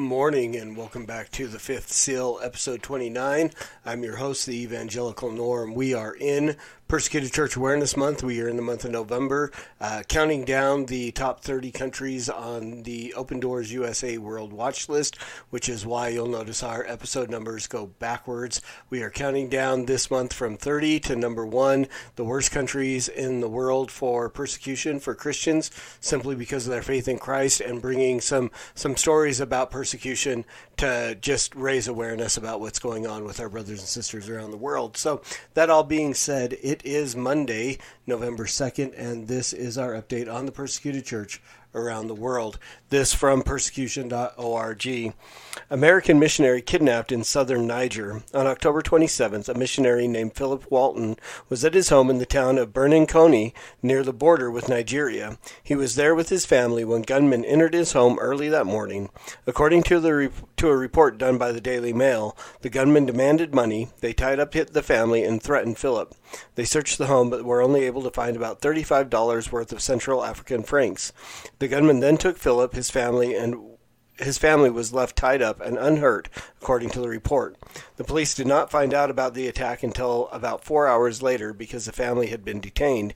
Morning and welcome back to the Fifth Seal, episode 29. I'm your host, the Evangelical Norm. We are in Persecuted Church Awareness Month. We are in the month of November, uh, counting down the top 30 countries on the Open Doors USA World Watch List, which is why you'll notice our episode numbers go backwards. We are counting down this month from 30 to number one, the worst countries in the world for persecution for Christians, simply because of their faith in Christ, and bringing some some stories about persecution to just raise awareness about what's going on with our brothers and sisters around the world. So that all being said, it is Monday, November 2nd, and this is our update on the persecuted church around the world. This from persecution.org. American missionary kidnapped in southern Niger. On October 27th, a missionary named Philip Walton was at his home in the town of Birni N'Konni near the border with Nigeria. He was there with his family when gunmen entered his home early that morning. According to the to a report done by the Daily Mail, the gunmen demanded money, they tied up the family and threatened Philip. They searched the home but were only able to find about $35 worth of Central African francs. The gunmen then took Philip, his family, and his family was left tied up and unhurt, according to the report. The police did not find out about the attack until about four hours later because the family had been detained,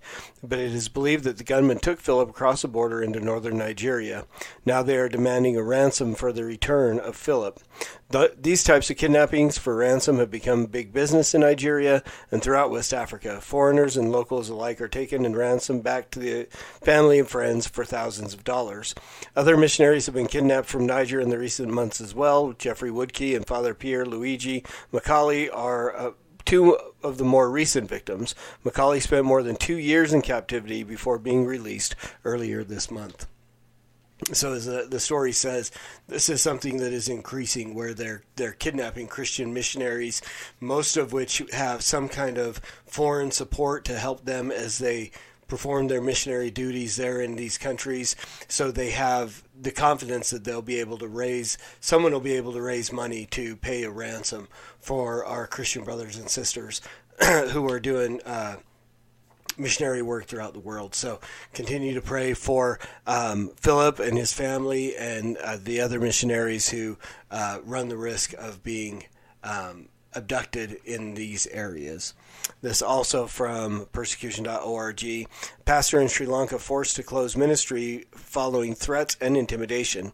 but it is believed that the gunmen took Philip across the border into northern Nigeria. Now they are demanding a ransom for the return of Philip. The, these types of kidnappings for ransom have become big business in Nigeria and throughout West Africa. Foreigners and locals alike are taken and ransomed back to the family and friends for thousands of dollars. Other missionaries have been kidnapped from Niger in the recent months as well. Jeffrey Woodke and Father Pier Luigi Maccalli are uh, two of the more recent victims. Maccalli spent more than two years in captivity before being released earlier this month. So as the, the story says, this is something that is increasing where they're they're kidnapping Christian missionaries, most of which have some kind of foreign support to help them as they perform their missionary duties there in these countries. So they have the confidence that they'll be able to raise someone will be able to raise money to pay a ransom for our Christian brothers and sisters who are doing. Uh, missionary work throughout the world. So continue to pray for um, Philip and his family and uh, the other missionaries who uh, run the risk of being um, abducted in these areas. This also from persecution.org. Pastor in Sri Lanka forced to close ministry following threats and intimidation.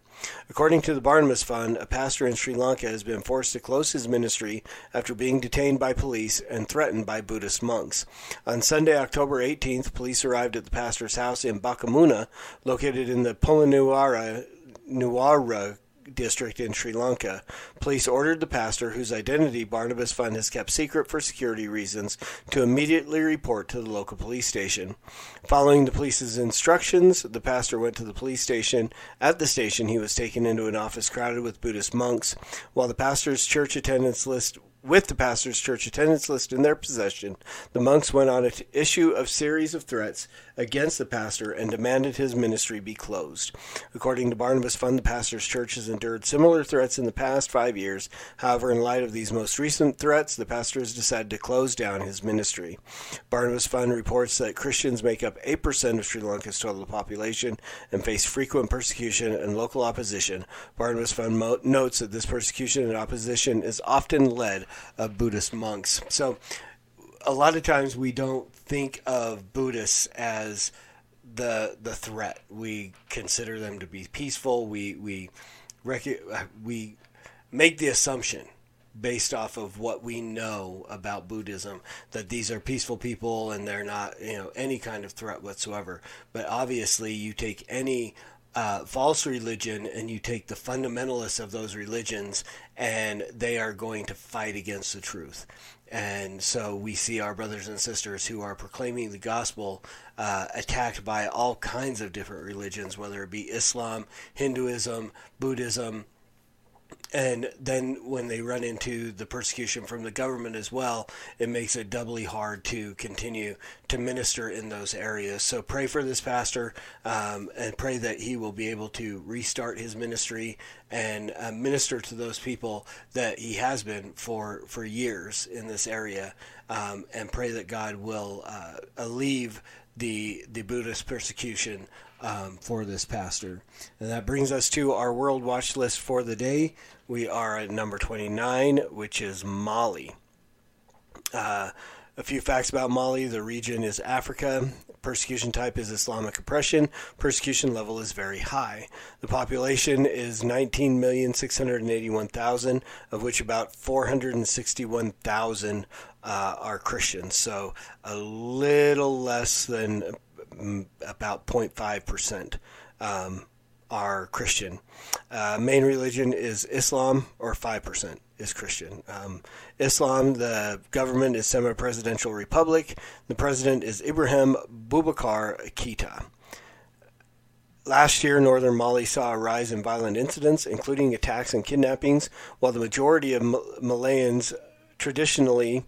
According to the Barnabas Fund, a pastor in Sri Lanka has been forced to close his ministry after being detained by police and threatened by Buddhist monks. On Sunday, October 18th, police arrived at the pastor's house in Bakamuna, located in the Polonnaruwa Nuwara district in Sri Lanka. Police ordered the pastor, whose identity Barnabas Fund has kept secret for security reasons, to immediately report to the local police station. Following the police's instructions, the pastor went to the police station. At the station, he was taken into an office crowded with Buddhist monks. While the pastor's church attendance list with the pastor's church attendance list in their possession, the monks went on to issue a series of threats against the pastor and demanded his ministry be closed. According to Barnabas Fund, the pastor's church has endured similar threats in the past five years. However, in light of these most recent threats, the pastor has decided to close down his ministry. Barnabas Fund reports that Christians make up 8% of Sri Lanka's total population and face frequent persecution and local opposition. Barnabas Fund mo- notes that this persecution and opposition is often led of Buddhist monks. So, a lot of times we don't think of Buddhists as the the threat. We consider them to be peaceful. We we rec- we make the assumption based off of what we know about Buddhism that these are peaceful people and they're not you know any kind of threat whatsoever. But obviously, you take any uh, false religion and you take the fundamentalists of those religions and they are going to fight against the truth And so we see our brothers and sisters who are proclaiming the gospel uh, attacked by all kinds of different religions, whether it be Islam, Hinduism, Buddhism, and then when they run into the persecution from the government as well, it makes it doubly hard to continue to minister in those areas. So pray for this pastor um, and pray that he will be able to restart his ministry and uh, minister to those people that he has been for for years in this area, um, and pray that God will uh, alleviate the the Buddhist persecution um, for this pastor. And that brings us to our world watch list for the day. We are at number 29, which is Mali. Uh, a few facts about Mali the region is Africa. Persecution type is Islamic oppression. Persecution level is very high. The population is 19,681,000, of which about 461,000 uh, are Christians. So a little less than mm, about 0.5% um, are Christian. Uh, main religion is Islam, or 5% is Christian. Um, Islam, the government is semi presidential republic. The president is Ibrahim Boubacar Keita. Last year, northern Mali saw a rise in violent incidents, including attacks and kidnappings, while the majority of Malayans traditionally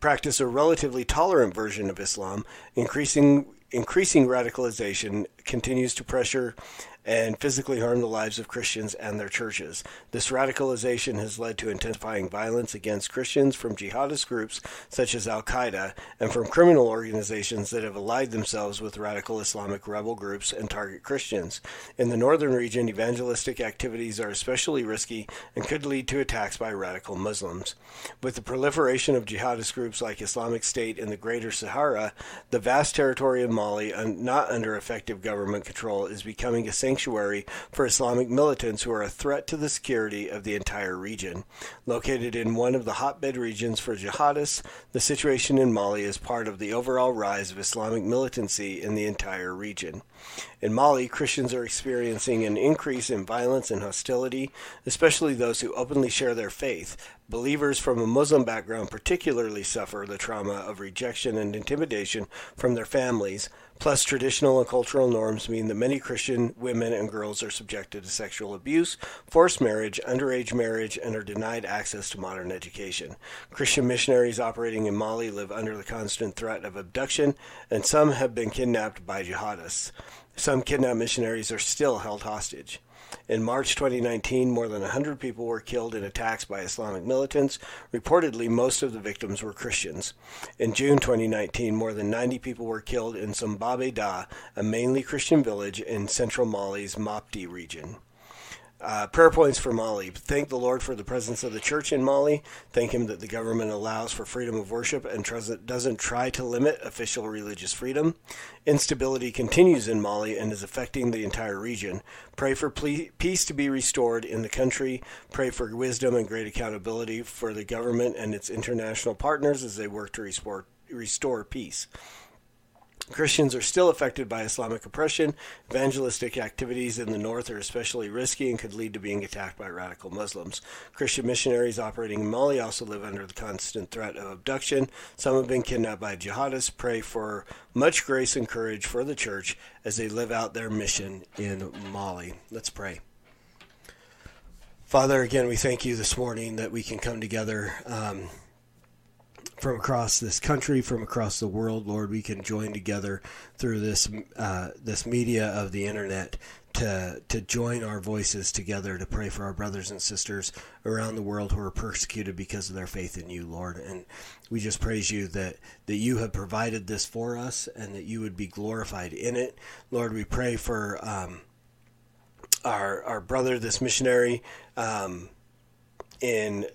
practice a relatively tolerant version of Islam. Increasing increasing radicalization continues to pressure and physically harm the lives of Christians and their churches. This radicalization has led to intensifying violence against Christians from jihadist groups such as Al Qaeda and from criminal organizations that have allied themselves with radical Islamic rebel groups and target Christians. In the northern region, evangelistic activities are especially risky and could lead to attacks by radical Muslims. With the proliferation of jihadist groups like Islamic State in the Greater Sahara, the vast territory of Mali, not under effective government control, is becoming a sanctuary for Islamic militants who are a threat to the security of the entire region. Located in one of the hotbed regions for jihadists, the situation in Mali is part of the overall rise of Islamic militancy in the entire region. In Mali, Christians are experiencing an increase in violence and hostility, especially those who openly share their faith. Believers from a Muslim background particularly suffer the trauma of rejection and intimidation from their families, Plus, traditional and cultural norms mean that many Christian women and girls are subjected to sexual abuse, forced marriage, underage marriage, and are denied access to modern education. Christian missionaries operating in Mali live under the constant threat of abduction, and some have been kidnapped by jihadists. Some kidnapped missionaries are still held hostage. In March 2019, more than 100 people were killed in attacks by Islamic militants. Reportedly, most of the victims were Christians. In June 2019, more than 90 people were killed in Sobane Da, a mainly Christian village in central Mali's Mopti region. Uh, prayer points for Mali. Thank the Lord for the presence of the church in Mali. Thank Him that the government allows for freedom of worship and doesn't try to limit official religious freedom. Instability continues in Mali and is affecting the entire region. Pray for peace to be restored in the country. Pray for wisdom and great accountability for the government and its international partners as they work to restore, restore peace. Christians are still affected by Islamic oppression. Evangelistic activities in the north are especially risky and could lead to being attacked by radical Muslims. Christian missionaries operating in Mali also live under the constant threat of abduction. Some have been kidnapped by jihadists. Pray for much grace and courage for the church as they live out their mission in Mali. Let's pray. Father, again, we thank you this morning that we can come together. Um, from across this country, from across the world, Lord, we can join together through this uh, this media of the internet to to join our voices together to pray for our brothers and sisters around the world who are persecuted because of their faith in you, Lord. And we just praise you that that you have provided this for us and that you would be glorified in it, Lord. We pray for um, our our brother, this missionary um, in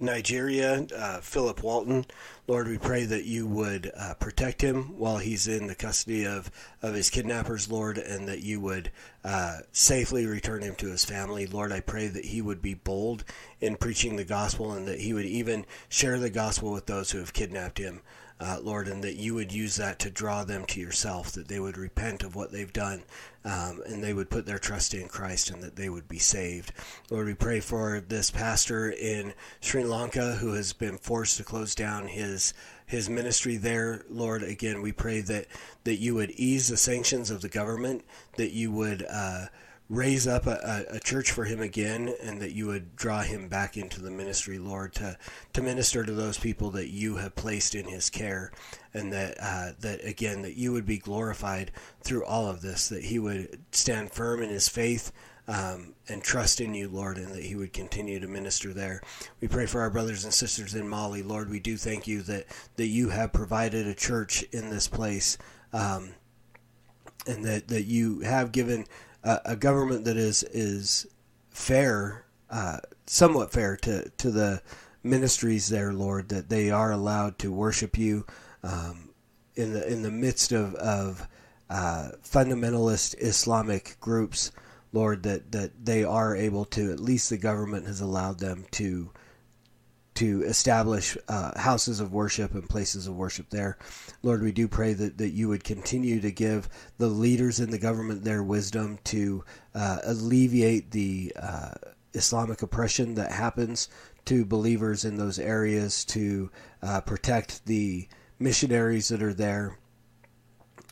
Nigeria, uh, Philip Walton. Lord, we pray that you would uh, protect him while he's in the custody of, of his kidnappers, Lord, and that you would uh, safely return him to his family. Lord, I pray that he would be bold in preaching the gospel and that he would even share the gospel with those who have kidnapped him. Uh, Lord, and that you would use that to draw them to yourself, that they would repent of what they've done, um, and they would put their trust in Christ, and that they would be saved. Lord, we pray for this pastor in Sri Lanka who has been forced to close down his his ministry there, Lord. Again, we pray that that you would ease the sanctions of the government, that you would. Uh, raise up a, a, church for him again and that you would draw him back into the ministry, Lord, to, to minister to those people that you have placed in his care. And that, uh, that again, that you would be glorified through all of this, that he would stand firm in his faith. Um, and trust in you, Lord, and that He would continue to minister there. We pray for our brothers and sisters in Mali, Lord. We do thank you that that you have provided a church in this place, um, and that that you have given a, government that is is fair, uh, somewhat fair to to the ministries there, Lord, that they are allowed to worship you um, in the in the midst of of uh, fundamentalist Islamic groups, Lord, that that they are able to at least the government has allowed them to to establish uh, houses of worship and places of worship there. Lord, we do pray that, that you would continue to give the leaders in the government their wisdom to uh, alleviate the uh, Islamic oppression that happens to believers in those areas, to uh, protect the missionaries that are there.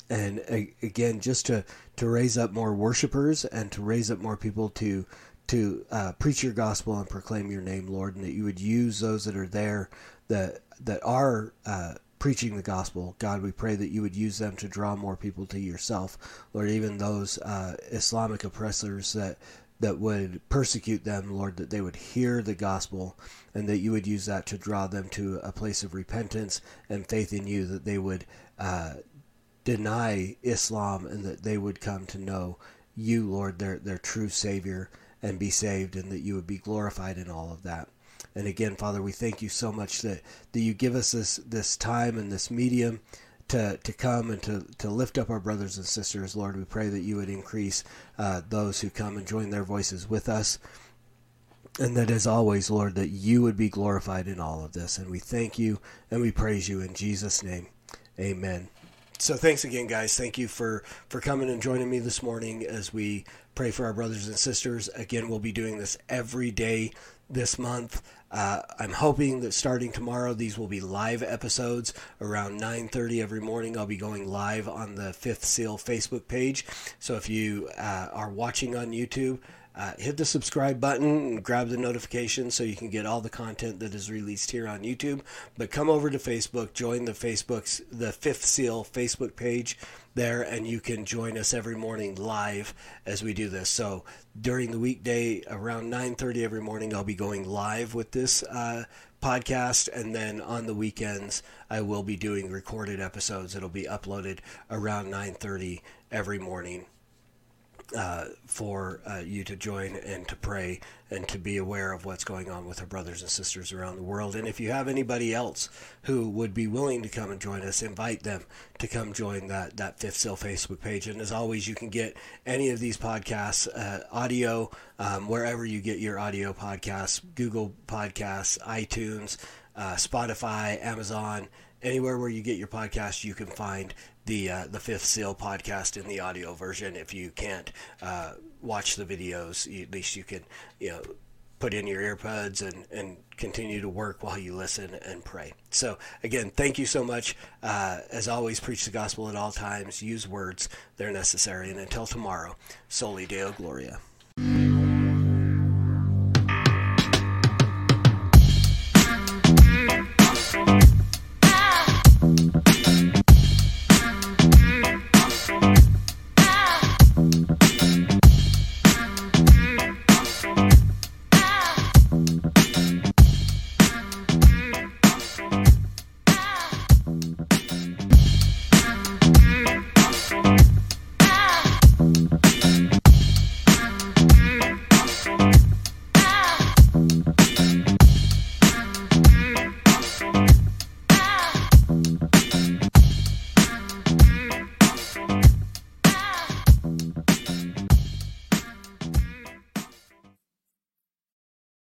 And again, just to, to raise up more worshipers and to raise up more people to to uh, preach your gospel and proclaim your name, Lord, and that you would use those that are there that that are uh, preaching the gospel. God, we pray that you would use them to draw more people to yourself, Lord. Even those uh, Islamic oppressors that that would persecute them, Lord, that they would hear the gospel and that you would use that to draw them to a place of repentance and faith in you, that they would uh, deny Islam and that they would come to know you, Lord, their their true Savior and be saved, and that you would be glorified in all of that. And again, Father, we thank you so much that, that you give us this, this time and this medium to, to come and to, to lift up our brothers and sisters. Lord, we pray that you would increase uh, those who come and join their voices with us. And that as always, Lord, that you would be glorified in all of this. And we thank you and we praise you in Jesus' name. Amen. So thanks again, guys. Thank you for, for coming and joining me this morning as we pray for our brothers and sisters. Again, we'll be doing this every day this month. Uh, I'm hoping that starting tomorrow, these will be live episodes around 9:30 every morning. I'll be going live on the Fifth Seal Facebook page. So if you uh, are watching on YouTube, uh, hit the subscribe button and grab the notification so you can get all the content that is released here on YouTube. But come over to Facebook, join the Facebook's the Fifth Seal Facebook page there, and you can join us every morning live as we do this. So during the weekday around 9:30 every morning, I'll be going live with this. Uh, podcast and then on the weekends I will be doing recorded episodes it'll be uploaded around 9:30 every morning uh, for uh, you to join and to pray and to be aware of what's going on with our brothers and sisters around the world. And if you have anybody else who would be willing to come and join us, invite them to come join that, that Fifth Seal Facebook page. And as always, you can get any of these podcasts, uh, audio, um, wherever you get your audio podcasts Google Podcasts, iTunes, uh, Spotify, Amazon anywhere where you get your podcast, you can find the uh, the Fifth Seal podcast in the audio version. If you can't uh, watch the videos, at least you can you know put in your earbuds and, and continue to work while you listen and pray. So again, thank you so much. Uh, as always, preach the gospel at all times. Use words; they're necessary. And until tomorrow, soli Deo Gloria.